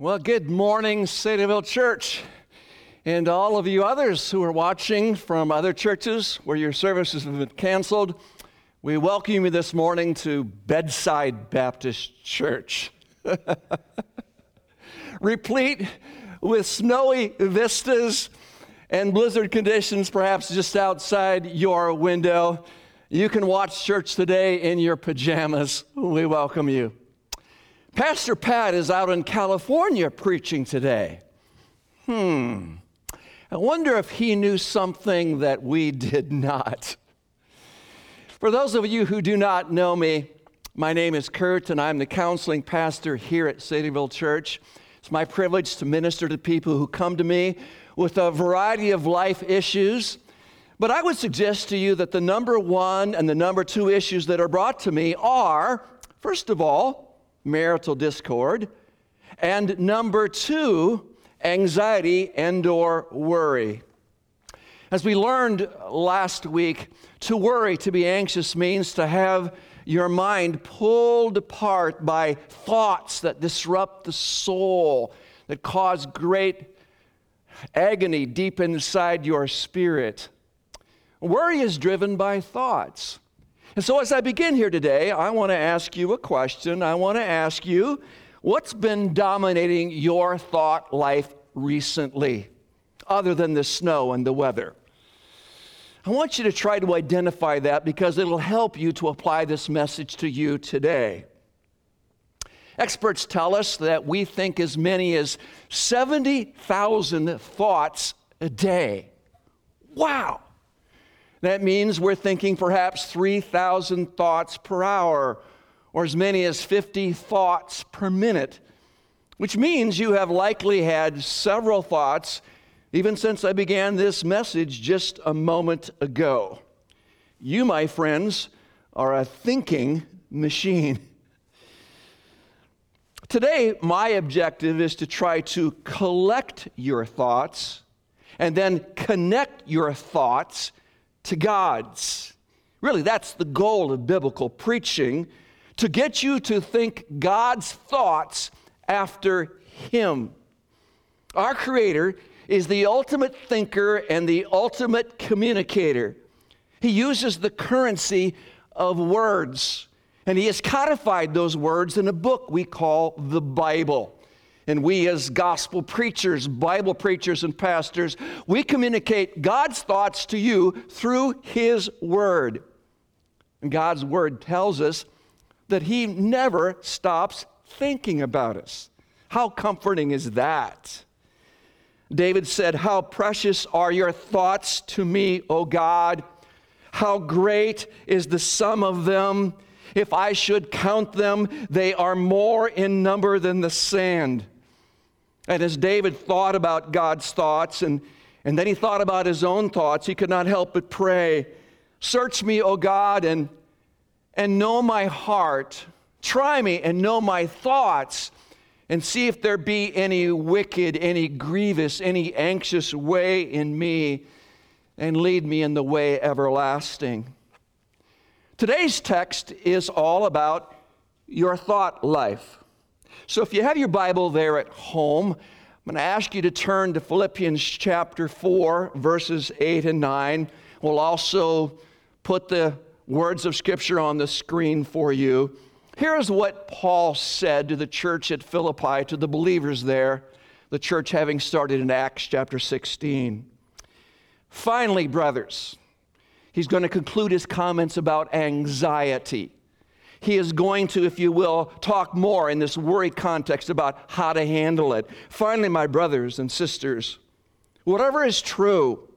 Well, good morning, Cedarville Church, and all of you others who are watching from other churches where your services have been canceled. We welcome you this morning to Bedside Baptist Church, replete with snowy vistas and blizzard conditions, perhaps just outside your window. You can watch church today in your pajamas. We welcome you. Pastor Pat is out in California preaching today. Hmm. I wonder if he knew something that we did not. For those of you who do not know me, my name is Kurt, and I'm the counseling pastor here at Cedarville Church. It's my privilege to minister to people who come to me with a variety of life issues. But I would suggest to you that the number one and the number two issues that are brought to me are, first of all, marital discord, and number two, anxiety and or worry. As we learned last week, to worry, to be anxious means to have your mind pulled apart by thoughts that disrupt the soul, that cause great agony deep inside your spirit. Worry is driven by thoughts. And so, as I begin here today, I want to ask you a question. I want to ask you, what's been dominating your thought life recently, other than the snow and the weather? I want you to try to identify that because it'll help you to apply this message to you today. Experts tell us that we think as many as 70,000 thoughts a day. Wow! That means we're thinking perhaps 3,000 thoughts per hour, or as many as 50 thoughts per minute, which means you have likely had several thoughts even since I began this message just a moment ago. You, my friends, are a thinking machine. Today, my objective is to try to collect your thoughts and then connect your thoughts to God's. Really, that's the goal of biblical preaching to get you to think God's thoughts after Him. Our Creator is the ultimate thinker and the ultimate communicator. He uses the currency of words, and He has codified those words in a book we call the Bible. And we, as gospel preachers, Bible preachers, and pastors, we communicate God's thoughts to you through His Word. And God's Word tells us that He never stops thinking about us. How comforting is that? David said, How precious are your thoughts to me, O God! How great is the sum of them! If I should count them, they are more in number than the sand. And as David thought about God's thoughts and, and then he thought about his own thoughts, he could not help but pray, Search me, O God, and, and know my heart. Try me and know my thoughts, and see if there be any wicked, any grievous, any anxious way in me, and lead me in the way everlasting. Today's text is all about your thought life. So if you have your Bible there at home, I'm going to ask you to turn to Philippians chapter 4, verses 8 and 9. We'll also put the words of Scripture on the screen for you. Here's what Paul said to the church at Philippi, to the believers there, the church having started in Acts chapter 16. Finally, brothers, he's going to conclude his comments about anxiety he is going to, if you will, talk more in this worry context about how to handle it. Finally, my brothers and sisters, whatever is true,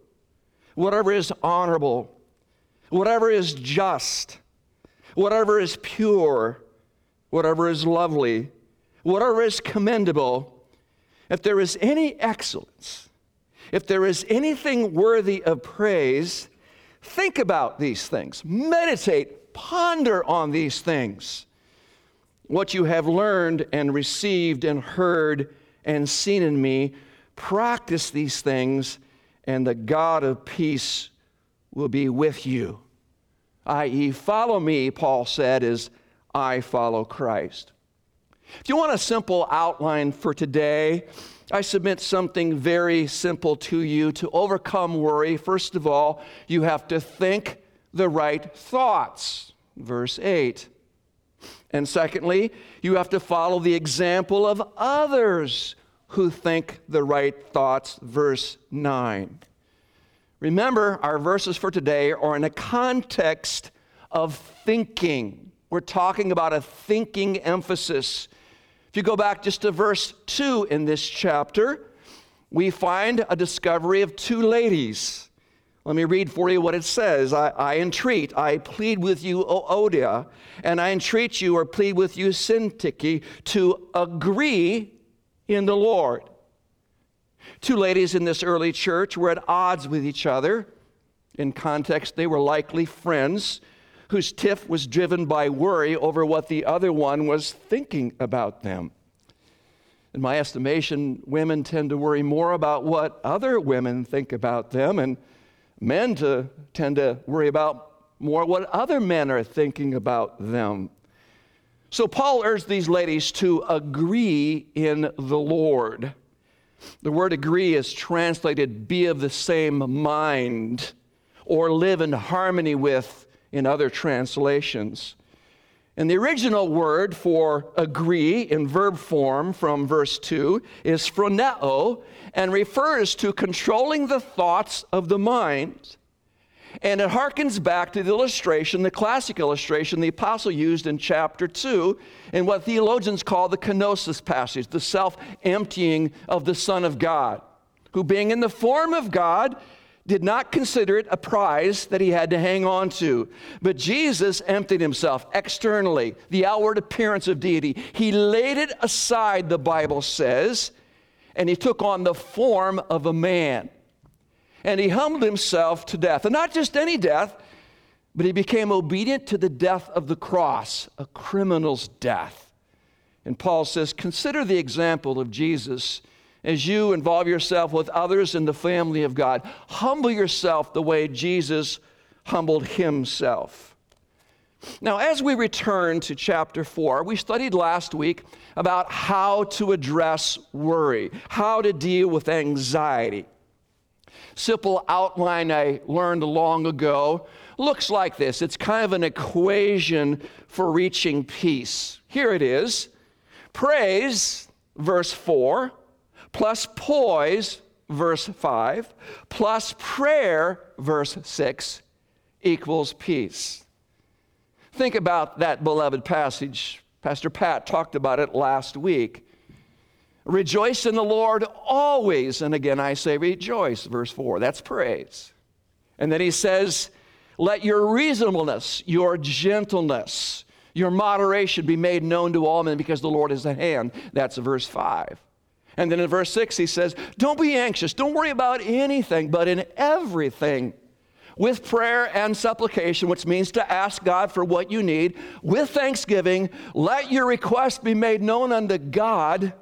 whatever is honorable, whatever is just, whatever is pure, whatever is lovely, whatever is commendable, if there is any excellence, if there is anything worthy of praise, think about these things. Meditate Ponder on these things. What you have learned and received and heard and seen in me, practice these things, and the God of peace will be with you. I.e., follow me, Paul said, as I follow Christ. If you want a simple outline for today, I submit something very simple to you. To overcome worry, first of all, you have to think the right thoughts. Verse 8. And secondly, you have to follow the example of others who think the right thoughts. Verse 9. Remember, our verses for today are in a context of thinking. We're talking about a thinking emphasis. If you go back just to verse 2 in this chapter, we find a discovery of two ladies. Let me read for you what it says. I, I entreat, I plead with you, O Euodia, and I entreat you or plead with you, Syntyche, to agree in the Lord. Two ladies in this early church were at odds with each other. In context, they were likely friends whose tiff was driven by worry over what the other one was thinking about them. In my estimation, women tend to worry more about what other women think about them, and men to, tend to worry about more what other men are thinking about them. So Paul urged these ladies to agree in the Lord. The word agree is translated be of the same mind or live in harmony with in other translations. And the original word for agree in verb form from verse 2 is phroneo and refers to controlling the thoughts of the mind. And it harkens back to the illustration, the classic illustration the apostle used in chapter 2 in what theologians call the kenosis passage, the self emptying of the Son of God, who being in the form of God did not consider it a prize that he had to hang on to. But Jesus emptied himself externally, the outward appearance of deity. He laid it aside, the Bible says, and he took on the form of a man. And he humbled himself to death. And not just any death, but he became obedient to the death of the cross, a criminal's death. And Paul says, Consider the example of Jesus as you involve yourself with others in the family of God. Humble yourself the way Jesus humbled himself. Now, as we return to chapter 4, we studied last week about how to address worry, how to deal with anxiety. Simple outline I learned long ago looks like this it's kind of an equation for reaching peace. Here it is praise, verse 4 plus poise, verse 5, plus prayer, verse 6, equals peace. Think about that beloved passage. Pastor Pat talked about it last week. Rejoice in the Lord always. And again, I say rejoice, verse 4. That's praise. And then he says, Let your reasonableness, your gentleness, your moderation be made known to all men because the Lord is at hand. That's verse 5. And then in verse 6, he says, Don't be anxious, don't worry about anything, but in everything, with prayer and supplication, which means to ask God for what you need, with thanksgiving, let your request be made known unto God.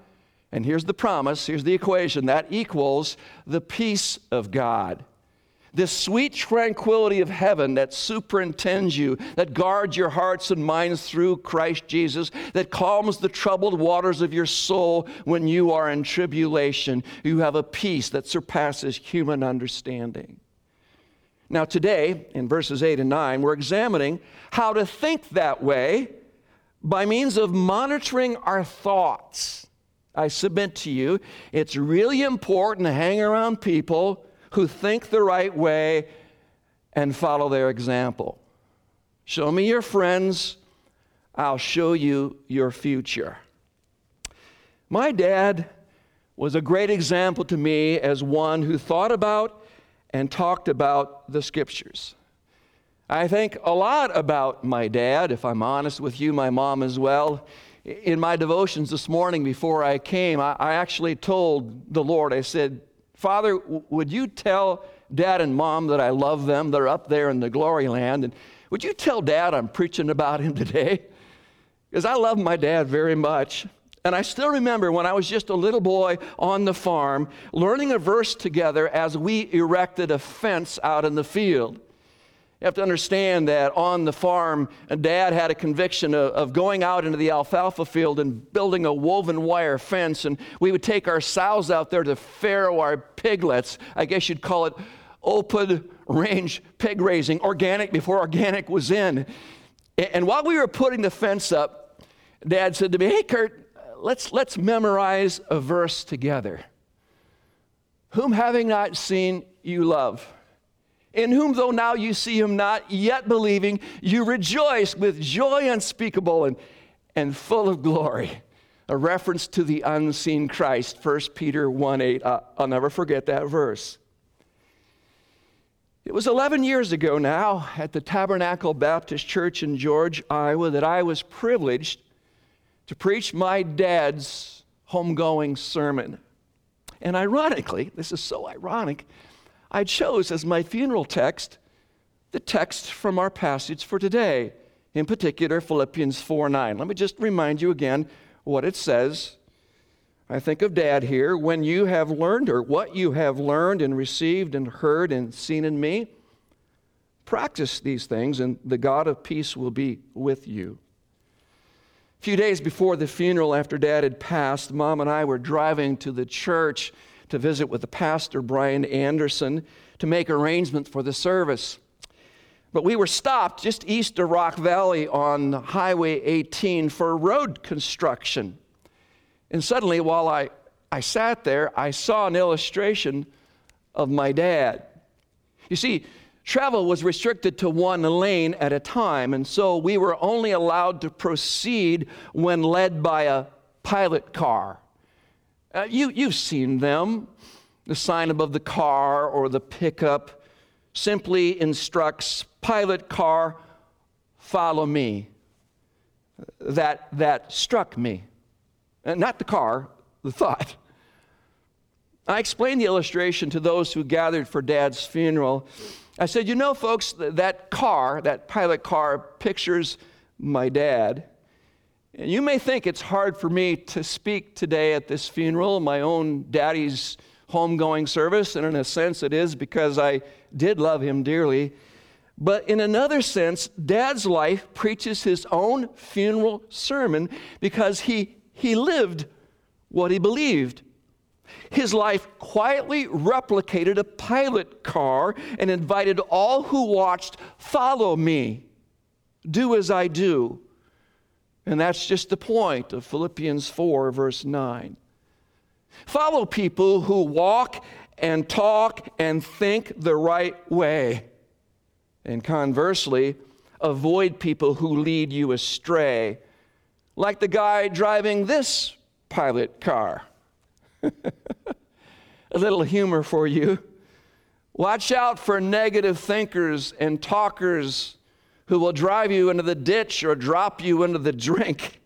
And here's the promise, here's the equation that equals the peace of God this sweet tranquility of heaven that superintends you, that guards your hearts and minds through Christ Jesus, that calms the troubled waters of your soul when you are in tribulation. You have a peace that surpasses human understanding. Now, today, in verses 8 and 9, we're examining how to think that way by means of monitoring our thoughts. I submit to you, it's really important to hang around people who think the right way and follow their example. Show me your friends, I'll show you your future. My dad was a great example to me as one who thought about and talked about the scriptures. I think a lot about my dad, if I'm honest with you, my mom as well. In my devotions this morning before I came, I, actually told the Lord, I said, Father, would you tell dad and mom that I love them? They're up there in the glory land. And would you tell dad I'm preaching about him today? Because I love my dad very much. And I still remember when I was just a little boy on the farm, learning a verse together as we erected a fence out in the field. You have to understand that on the farm, dad had a conviction of, of, going out into the alfalfa field and building a woven wire fence. And we would take our sows out there to farrow our piglets. I guess you'd call it open range pig raising, organic before organic was in. And while we were putting the fence up, dad said to me, Hey, Kurt, let's, let's memorize a verse together. Whom having not seen, you love in whom, though now you see him not, yet believing, you rejoice with joy unspeakable and, and full of glory. A reference to the unseen Christ, 1 Peter 1 8. Uh, I'll never forget that verse. It was 11 years ago now at the Tabernacle Baptist Church in George, Iowa, that I was privileged to preach my dad's homegoing sermon. And ironically, this is so ironic, I chose as my funeral text the text from our passage for today, in particular Philippians 4 9. Let me just remind you again what it says. I think of dad here. When you have learned, or what you have learned and received and heard and seen in me, practice these things, and the God of peace will be with you. A few days before the funeral, after dad had passed, mom and I were driving to the church to visit with the pastor, Brian Anderson, to make arrangements for the service. But we were stopped just east of Rock Valley on Highway 18 for road construction. And suddenly, while I, I sat there, I saw an illustration of my dad. You see, travel was restricted to one lane at a time, and so we were only allowed to proceed when led by a pilot car. Uh, you, you've seen them. The sign above the car or the pickup simply instructs pilot car, follow me. That, that struck me. Uh, not the car, the thought. I explained the illustration to those who gathered for dad's funeral. I said, You know, folks, that car, that pilot car, pictures my dad. And you may think it's hard for me to speak today at this funeral, my own daddy's homegoing service, and in a sense it is because I did love him dearly. But in another sense, dad's life preaches his own funeral sermon because he, he lived what he believed. His life quietly replicated a pilot car and invited all who watched, Follow me, do as I do. And that's just the point of Philippians 4, verse 9. Follow people who walk and talk and think the right way. And conversely, avoid people who lead you astray, like the guy driving this pilot car. A little humor for you. Watch out for negative thinkers and talkers who will drive you into the ditch or drop you into the drink.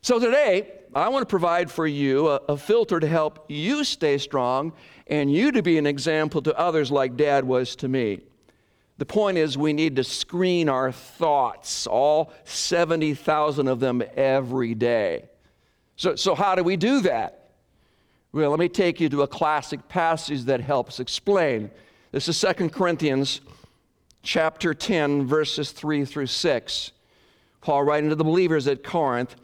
So today, I want to provide for you a, a, filter to help you stay strong and you to be an example to others like Dad was to me. The point is, we need to screen our thoughts, all 70,000 of them every day. So, so, how do we do that? Well, let me take you to a classic passage that helps explain. This is 2 Corinthians chapter 10, verses 3 through 6. Paul writing to the believers at Corinth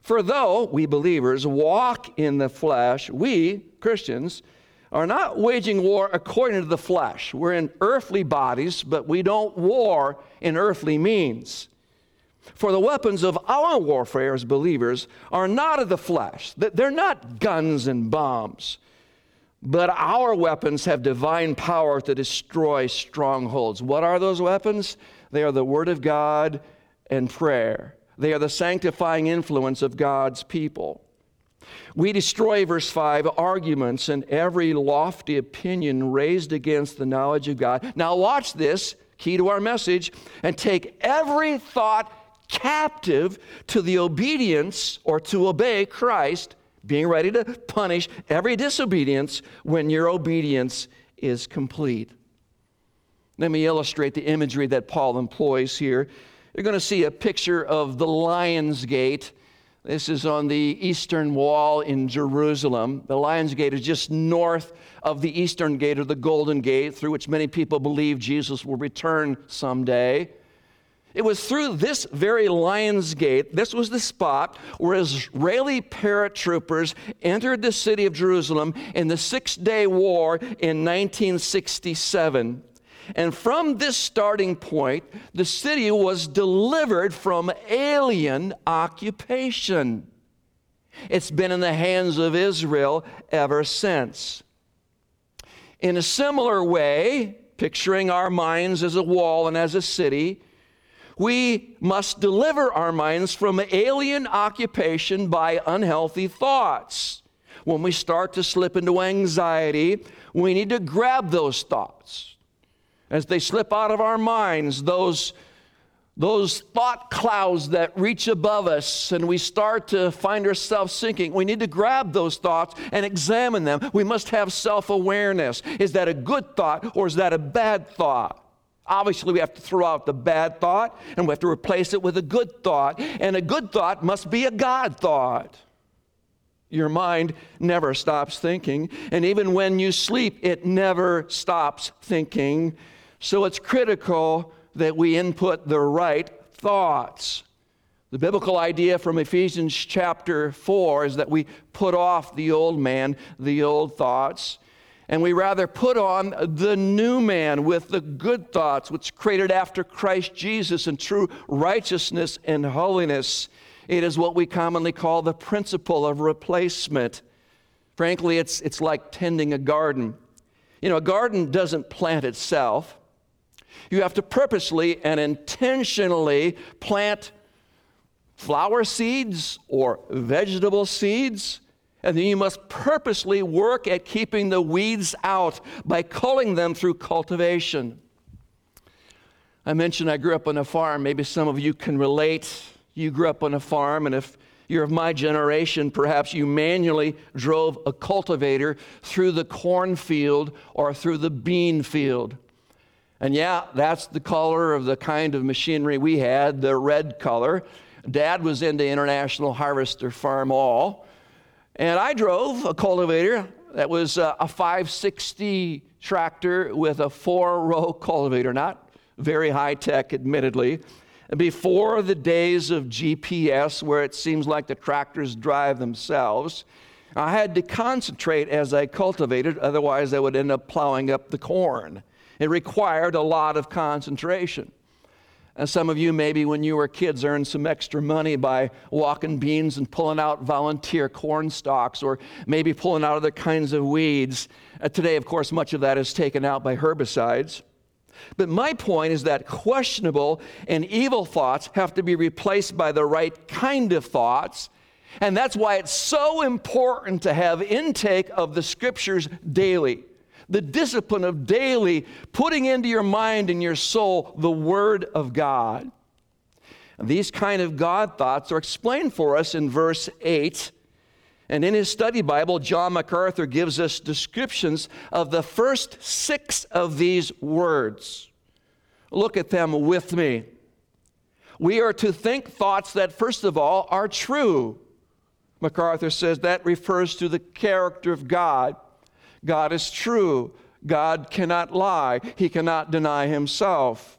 For though we believers walk in the flesh, we, Christians, are not waging war according to the flesh. We're in earthly bodies, but we don't war in earthly means. For the weapons of our warfare as believers are not of the flesh, they're not guns and bombs. But our weapons have divine power to destroy strongholds. What are those weapons? They are the Word of God and prayer. They are the sanctifying influence of God's people. We destroy, verse 5, arguments and every lofty opinion raised against the knowledge of God. Now, watch this, key to our message, and take every thought captive to the obedience or to obey Christ being ready to punish every disobedience when your obedience is complete. Let me illustrate the imagery that Paul employs here. You're going to see a picture of the lion's gate. This is on the eastern wall in Jerusalem. The Lion's Gate is just north of the eastern gate or the Golden Gate, through which many people believe Jesus will return someday. It was through this very Lion's Gate, this was the spot where Israeli paratroopers entered the city of Jerusalem in the Six Day War in 1967. And from this starting point, the city was delivered from alien occupation. It's been in the hands of Israel ever since. In a similar way, picturing our minds as a wall and as a city, we must deliver our minds from alien occupation by unhealthy thoughts. When we start to slip into anxiety, we need to grab those thoughts as they slip out of our minds, those, those thought clouds that reach above us, and we start to find ourselves sinking, we need to grab those thoughts and examine them. We must have self awareness. Is that a good thought or is that a bad thought? Obviously, we have to throw out the bad thought and we have to replace it with a good thought. And a good thought must be a God thought. Your mind never stops thinking. And even when you sleep, it never stops thinking. So it's critical that we input the right thoughts. The biblical idea from Ephesians chapter 4 is that we put off the old man, the old thoughts, and we rather put on the new man with the good thoughts, which created after Christ Jesus in true righteousness and holiness. It is what we commonly call the principle of replacement. Frankly, it's, it's like tending a garden. You know, a garden doesn't plant itself. You have to purposely and intentionally plant flower seeds or vegetable seeds. And then you must purposely work at keeping the weeds out by culling them through cultivation. I mentioned I grew up on a farm. Maybe some of you can relate. You grew up on a farm, and if you're of my generation, perhaps you manually drove a cultivator through the cornfield or through the bean field. And yeah, that's the color of the kind of machinery we had, the red color. Dad was into International Harvester Farmall. And I drove a cultivator that was uh, a 560 tractor with a four row cultivator, not very high tech, admittedly. Before the days of GPS, where it seems like the tractors drive themselves, I had to concentrate as I cultivated, otherwise, I would end up plowing up the corn. It required a lot of concentration. And some of you, maybe when you were kids, earned some extra money by walking beans and pulling out volunteer corn stalks or maybe pulling out other kinds of weeds. Uh, today, of course, much of that is taken out by herbicides. But my point is that questionable and evil thoughts have to be replaced by the right kind of thoughts. And that's why it's so important to have intake of the scriptures daily the discipline of daily putting into your mind and your soul the Word of God. these kind of God thoughts are explained for us in verse 8. And in his study Bible, John MacArthur gives us descriptions of the first six of these words. Look at them with me. We are to think thoughts that, first of all, are true. MacArthur says that refers to the character of God. God is true. God cannot lie. He cannot deny himself.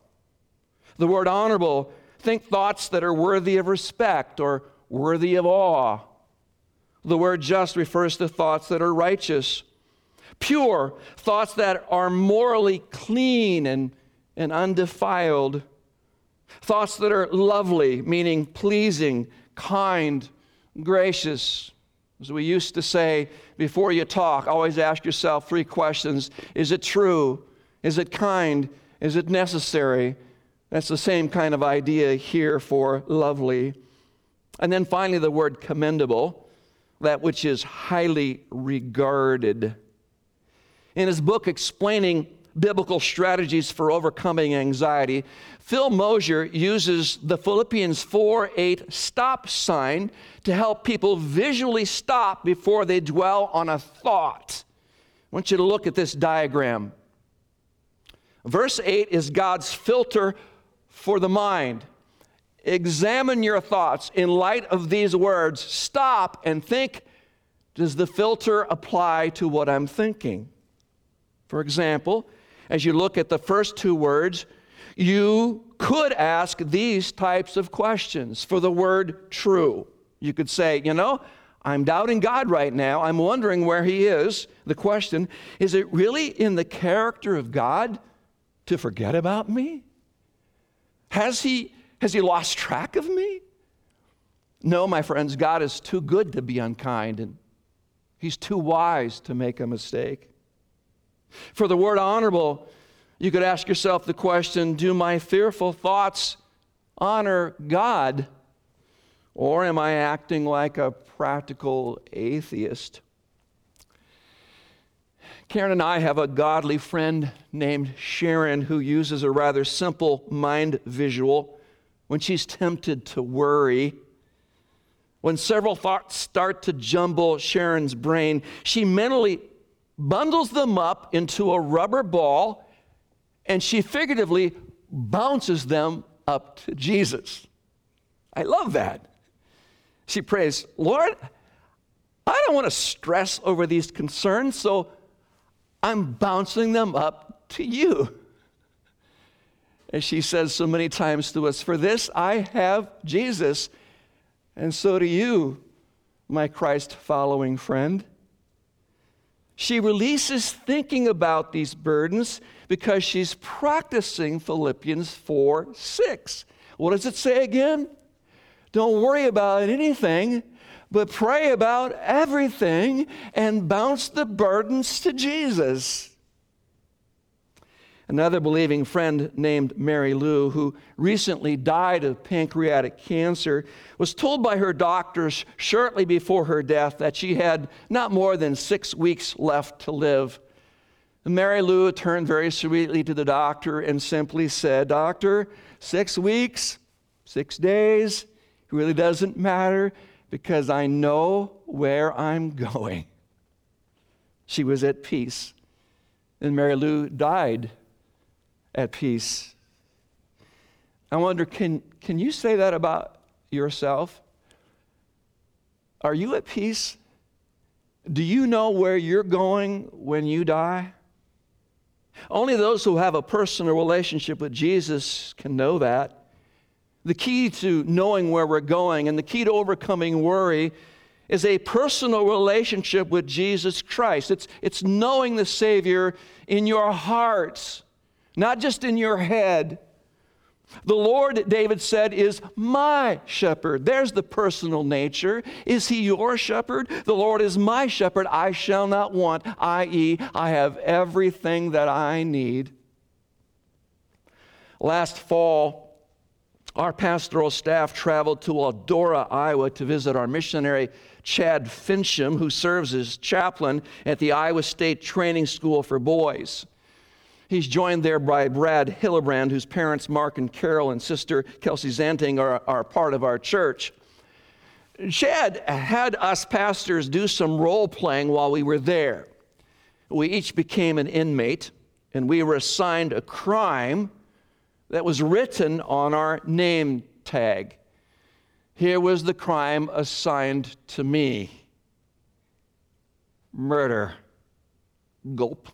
The word honorable, think thoughts that are worthy of respect or worthy of awe. The word just refers to thoughts that are righteous. Pure, thoughts that are morally clean and, and undefiled. Thoughts that are lovely, meaning pleasing, kind, gracious. As we used to say, before you talk, always ask yourself three questions Is it true? Is it kind? Is it necessary? That's the same kind of idea here for lovely. And then finally, the word commendable, that which is highly regarded. In his book explaining biblical strategies for overcoming anxiety, Phil Moser uses the Philippians 4 8 stop sign to help people visually stop before they dwell on a thought. I want you to look at this diagram. Verse 8 is God's filter for the mind. examine your thoughts in light of these words. Stop and think does the filter apply to what I'm thinking? For example, as you look at the first two words, you could ask these types of questions for the word true. You could say, you know, I'm doubting God right now. I'm wondering where He is. The question is it really in the character of God to forget about me? Has He, has he lost track of me? No, my friends, God is too good to be unkind, and He's too wise to make a mistake. For the word honorable, you could ask yourself the question Do my fearful thoughts honor God? Or am I acting like a practical atheist? Karen and I have a godly friend named Sharon who uses a rather simple mind visual when she's tempted to worry. When several thoughts start to jumble Sharon's brain, she mentally bundles them up into a rubber ball and she figuratively bounces them up to Jesus. I love that. She prays, Lord, I don't want to stress over these concerns, so I'm bouncing them up to you. As she says so many times to us, For this I have Jesus, and so do you, my Christ following friend. She releases thinking about these burdens because she's practicing Philippians 4 6. What does it say again? Don't worry about anything, but pray about everything and bounce the burdens to Jesus. Another believing friend named Mary Lou, who recently died of pancreatic cancer, was told by her doctors shortly before her death that she had not more than six weeks left to live. Mary Lou turned very sweetly to the doctor and simply said, Doctor, six weeks, six days, it really doesn't matter because I know where I'm going. She was at peace. And Mary Lou died at peace. I wonder can, can you say that about yourself? Are you at peace? Do you know where you're going when you die? Only those who have a personal relationship with Jesus can know that. The key to knowing where we're going and the key to overcoming worry is a personal relationship with Jesus Christ. It's, it's knowing the Savior in your hearts not just in your head. The Lord, David said, is my shepherd. There's the personal nature. Is he your shepherd? The Lord is my shepherd. I shall not want, i.e., I have everything that I need. Last fall, our pastoral staff traveled to Eldora, Iowa to visit our missionary, Chad Fincham, who serves as chaplain at the Iowa State Training School for Boys. He's joined there by Brad Hillebrand, whose parents, Mark and Carol, and sister Kelsey Zanting, are, are part of our church. Chad had us pastors do some role playing while we were there. We each became an inmate, and we were assigned a crime that was written on our name tag. Here was the crime assigned to me murder. Gulp.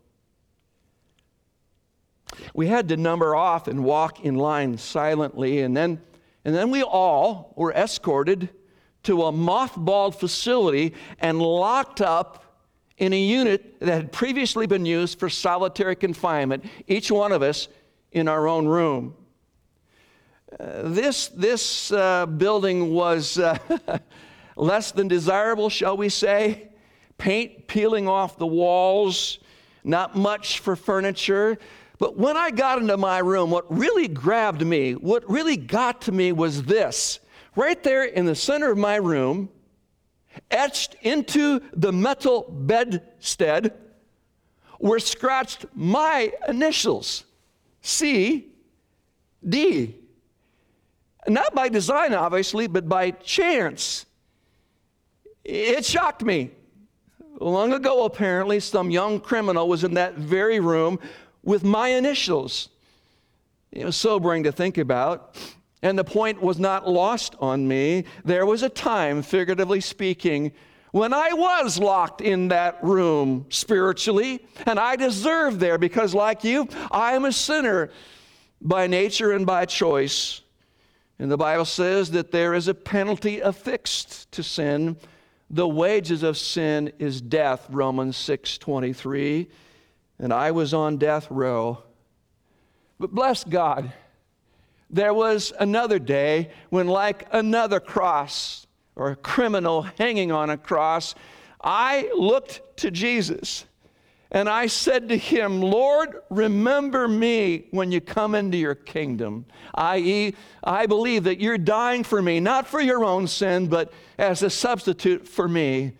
We had to number off and walk in line silently, and then, and then we all were escorted to a mothballed facility and locked up in a unit that had previously been used for solitary confinement, each one of us in our own room. Uh, this this uh, building was uh, less than desirable, shall we say? Paint peeling off the walls, not much for furniture. But when I got into my room, what really grabbed me, what really got to me was this. Right there in the center of my room, etched into the metal bedstead, were scratched my initials C D. Not by design, obviously, but by chance. It shocked me. Long ago, apparently, some young criminal was in that very room with my initials. It was sobering to think about. And the point was not lost on me. There was a time, figuratively speaking, when I was locked in that room spiritually, and I deserved there because, like you, I am a sinner by nature and by choice. And the Bible says that there is a penalty affixed to sin. The wages of sin is death, Romans 6:23. And I was on death row. But bless God, there was another day when, like another cross or a criminal hanging on a cross, I looked to Jesus and I said to him, Lord, remember me when you come into your kingdom. I.e., I believe that you're dying for me, not for your own sin, but as a substitute for me.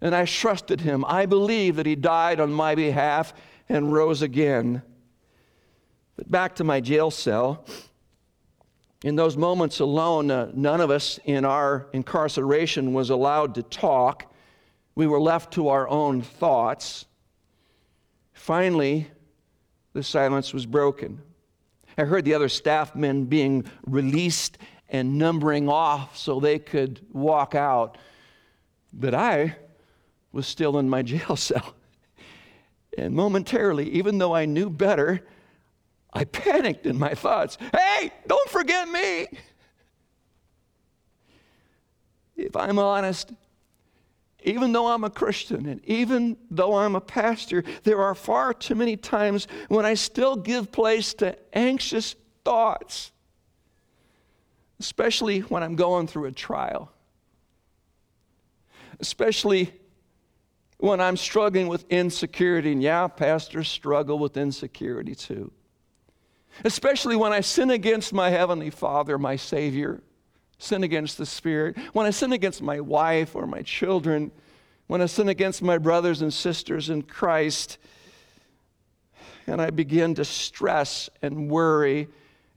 And I trusted him. I believe that he died on my behalf and rose again. But back to my jail cell. In those moments alone, uh, none of us in our incarceration was allowed to talk. We were left to our own thoughts. Finally, the silence was broken. I heard the other staff men being released and numbering off so they could walk out. But I was still in my jail cell. And momentarily, even though I knew better, I panicked in my thoughts. Hey, don't forget me. If I'm honest, even though I'm a Christian and even though I'm a pastor, there are far too many times when I still give place to anxious thoughts, especially when I'm going through a trial, especially when I'm struggling with insecurity. And yeah, pastors struggle with insecurity too. Especially when I sin against my Heavenly Father, my Savior sin against the Spirit, when I sin against my wife or my children, when I sin against my brothers and sisters in Christ, and I begin to stress and worry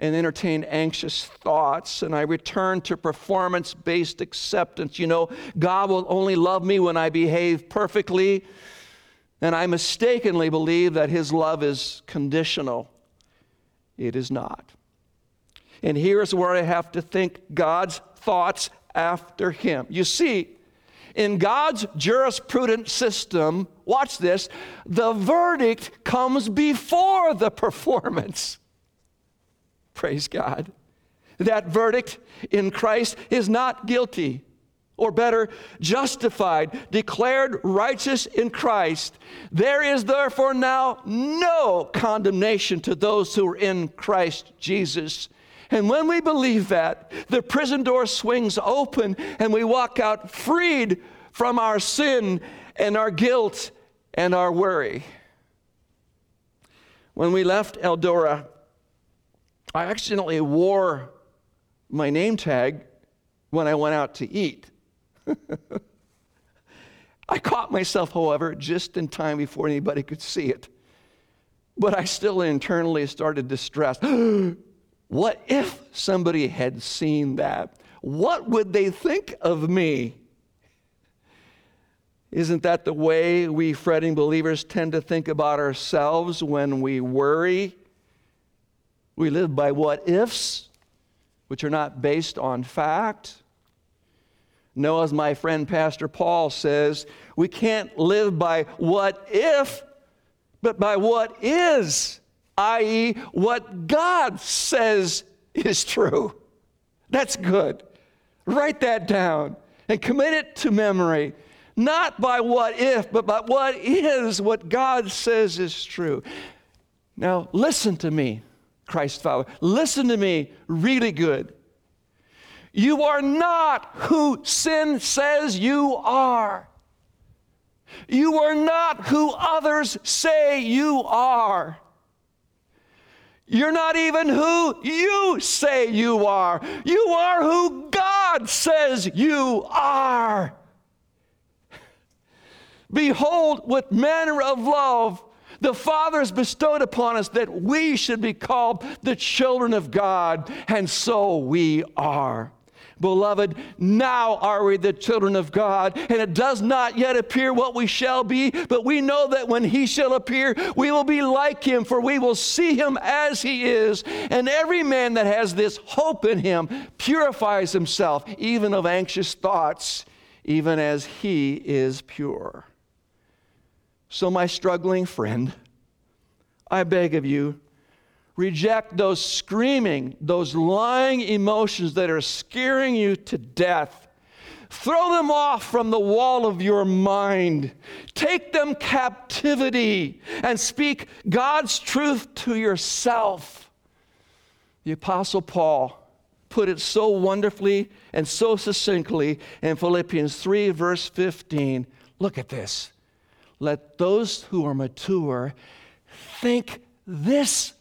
and entertain anxious thoughts, and I return to performance based acceptance. You know, God will only love me when I behave perfectly, and I mistakenly believe that His love is conditional. It is not. And here's where I have to think God's thoughts after him. You see, in God's jurisprudence system, watch this, the verdict comes before the performance. Praise God. That verdict in Christ is not guilty, or better, justified, declared righteous in Christ. There is therefore now no condemnation to those who are in Christ Jesus. And when we believe that, the prison door swings open and we walk out freed from our sin and our guilt and our worry. When we left Eldora, I accidentally wore my name tag when I went out to eat. I caught myself, however, just in time before anybody could see it. But I still internally started to stress. What if somebody had seen that? What would they think of me? Isn't that the way we fretting believers tend to think about ourselves when we worry? We live by what ifs, which are not based on fact. No, as my friend Pastor Paul says, we can't live by what if, but by what is i.e., what God says is true. That's good. Write that down and commit it to memory, not by what if, but by what is what God says is true. Now, listen to me, Christ follower. Listen to me really good. You are not who sin says you are. You are not who others say you are. You're not even who you say you are. You are who God says you are. Behold, what manner of love the Father has bestowed upon us that we should be called the children of God, and so we are. Beloved, now are we the children of God, and it does not yet appear what we shall be, but we know that when he shall appear, we will be like him, for we will see him as he is. And every man that has this hope in him purifies himself, even of anxious thoughts, even as he is pure. So, my struggling friend, I beg of you, reject those screaming, those lying emotions that are scaring you to death. Throw them off from the wall of your mind. Take them captivity and speak God's truth to yourself. The Apostle Paul put it so wonderfully and so succinctly in Philippians 3, verse 15. Look at this. Let those who are mature think this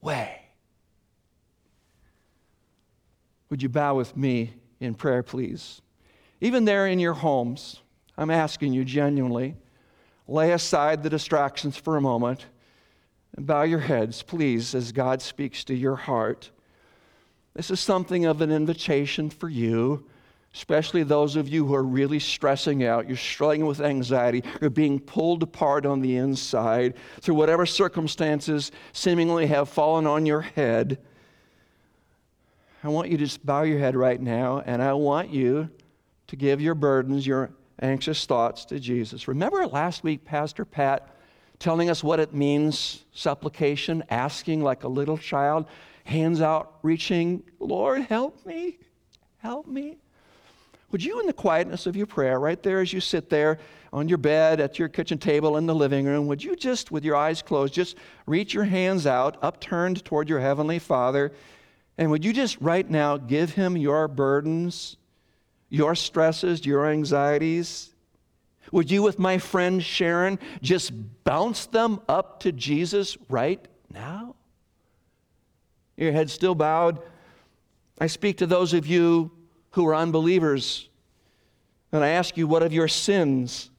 way. Would you bow with me in prayer, please? Even there in your homes, I'm asking you genuinely, lay aside the distractions for a moment and bow your heads, please, as God speaks to your heart. This is something of an invitation for you especially those of you who are really stressing out, you're struggling with anxiety, you're being pulled apart on the inside through whatever circumstances seemingly have fallen on your head. I want you to just bow your head right now, and I want you to give your burdens, your anxious thoughts to Jesus. Remember last week, Pastor Pat telling us what it means supplication, asking like a little child, hands out, reaching, Lord, help me, help me. Would you, in the quietness of your prayer, right there as you sit there on your bed, at your kitchen table, in the living room, would you just, with your eyes closed, just reach your hands out, upturned toward your Heavenly Father, and would you just right now give Him your burdens, your stresses, your anxieties? Would you, with my friend Sharon, just bounce them up to Jesus right now? Your head still bowed. I speak to those of you who are unbelievers. And I ask you, what of your sins?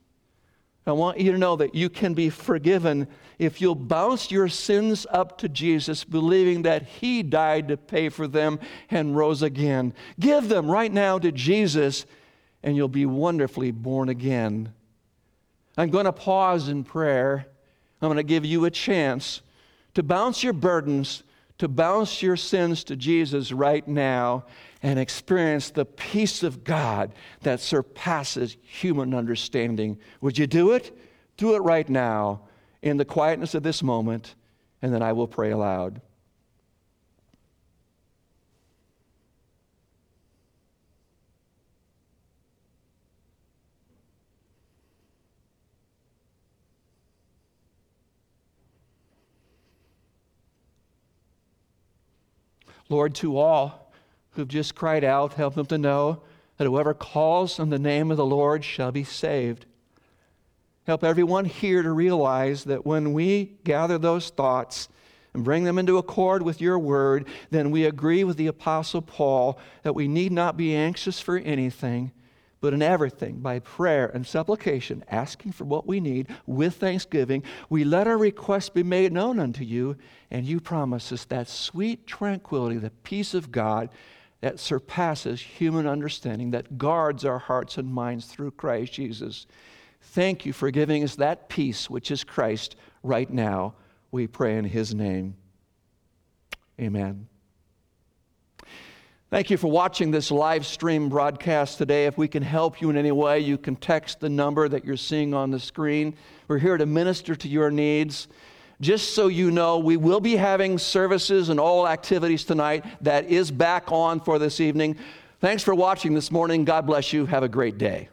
I want you to know that you can be forgiven if you'll bounce your sins up to Jesus, believing that He died to pay for them and rose again. Give them right now to Jesus, and you'll be wonderfully born again. I'm going to pause in prayer. I'm going to give you a chance to bounce your burdens, to bounce your sins to Jesus right now and experience the peace of God that surpasses human understanding. Would you do it? Do it right now in the quietness of this moment, and then I will pray aloud. Lord, to all who've just cried out, help them to know that whoever calls on the name of the Lord shall be saved. Help everyone here to realize that when we gather those thoughts and bring them into accord with your word, then we agree with the Apostle Paul that we need not be anxious for anything, but in everything, by prayer and supplication, asking for what we need with thanksgiving, we let our requests be made known unto you, and you promise us that sweet tranquility, the peace of God that surpasses human understanding, that guards our hearts and minds through Christ Jesus. Thank you for giving us that peace, which is Christ, right now. We pray in His name. Amen. Thank you for watching this live stream broadcast today. If we can help you in any way, you can text the number that you're seeing on the screen. We're here to minister to your needs just so you know, we will be having services and all activities tonight. That is back on for this evening. Thanks for watching this morning. God bless you. Have a great day.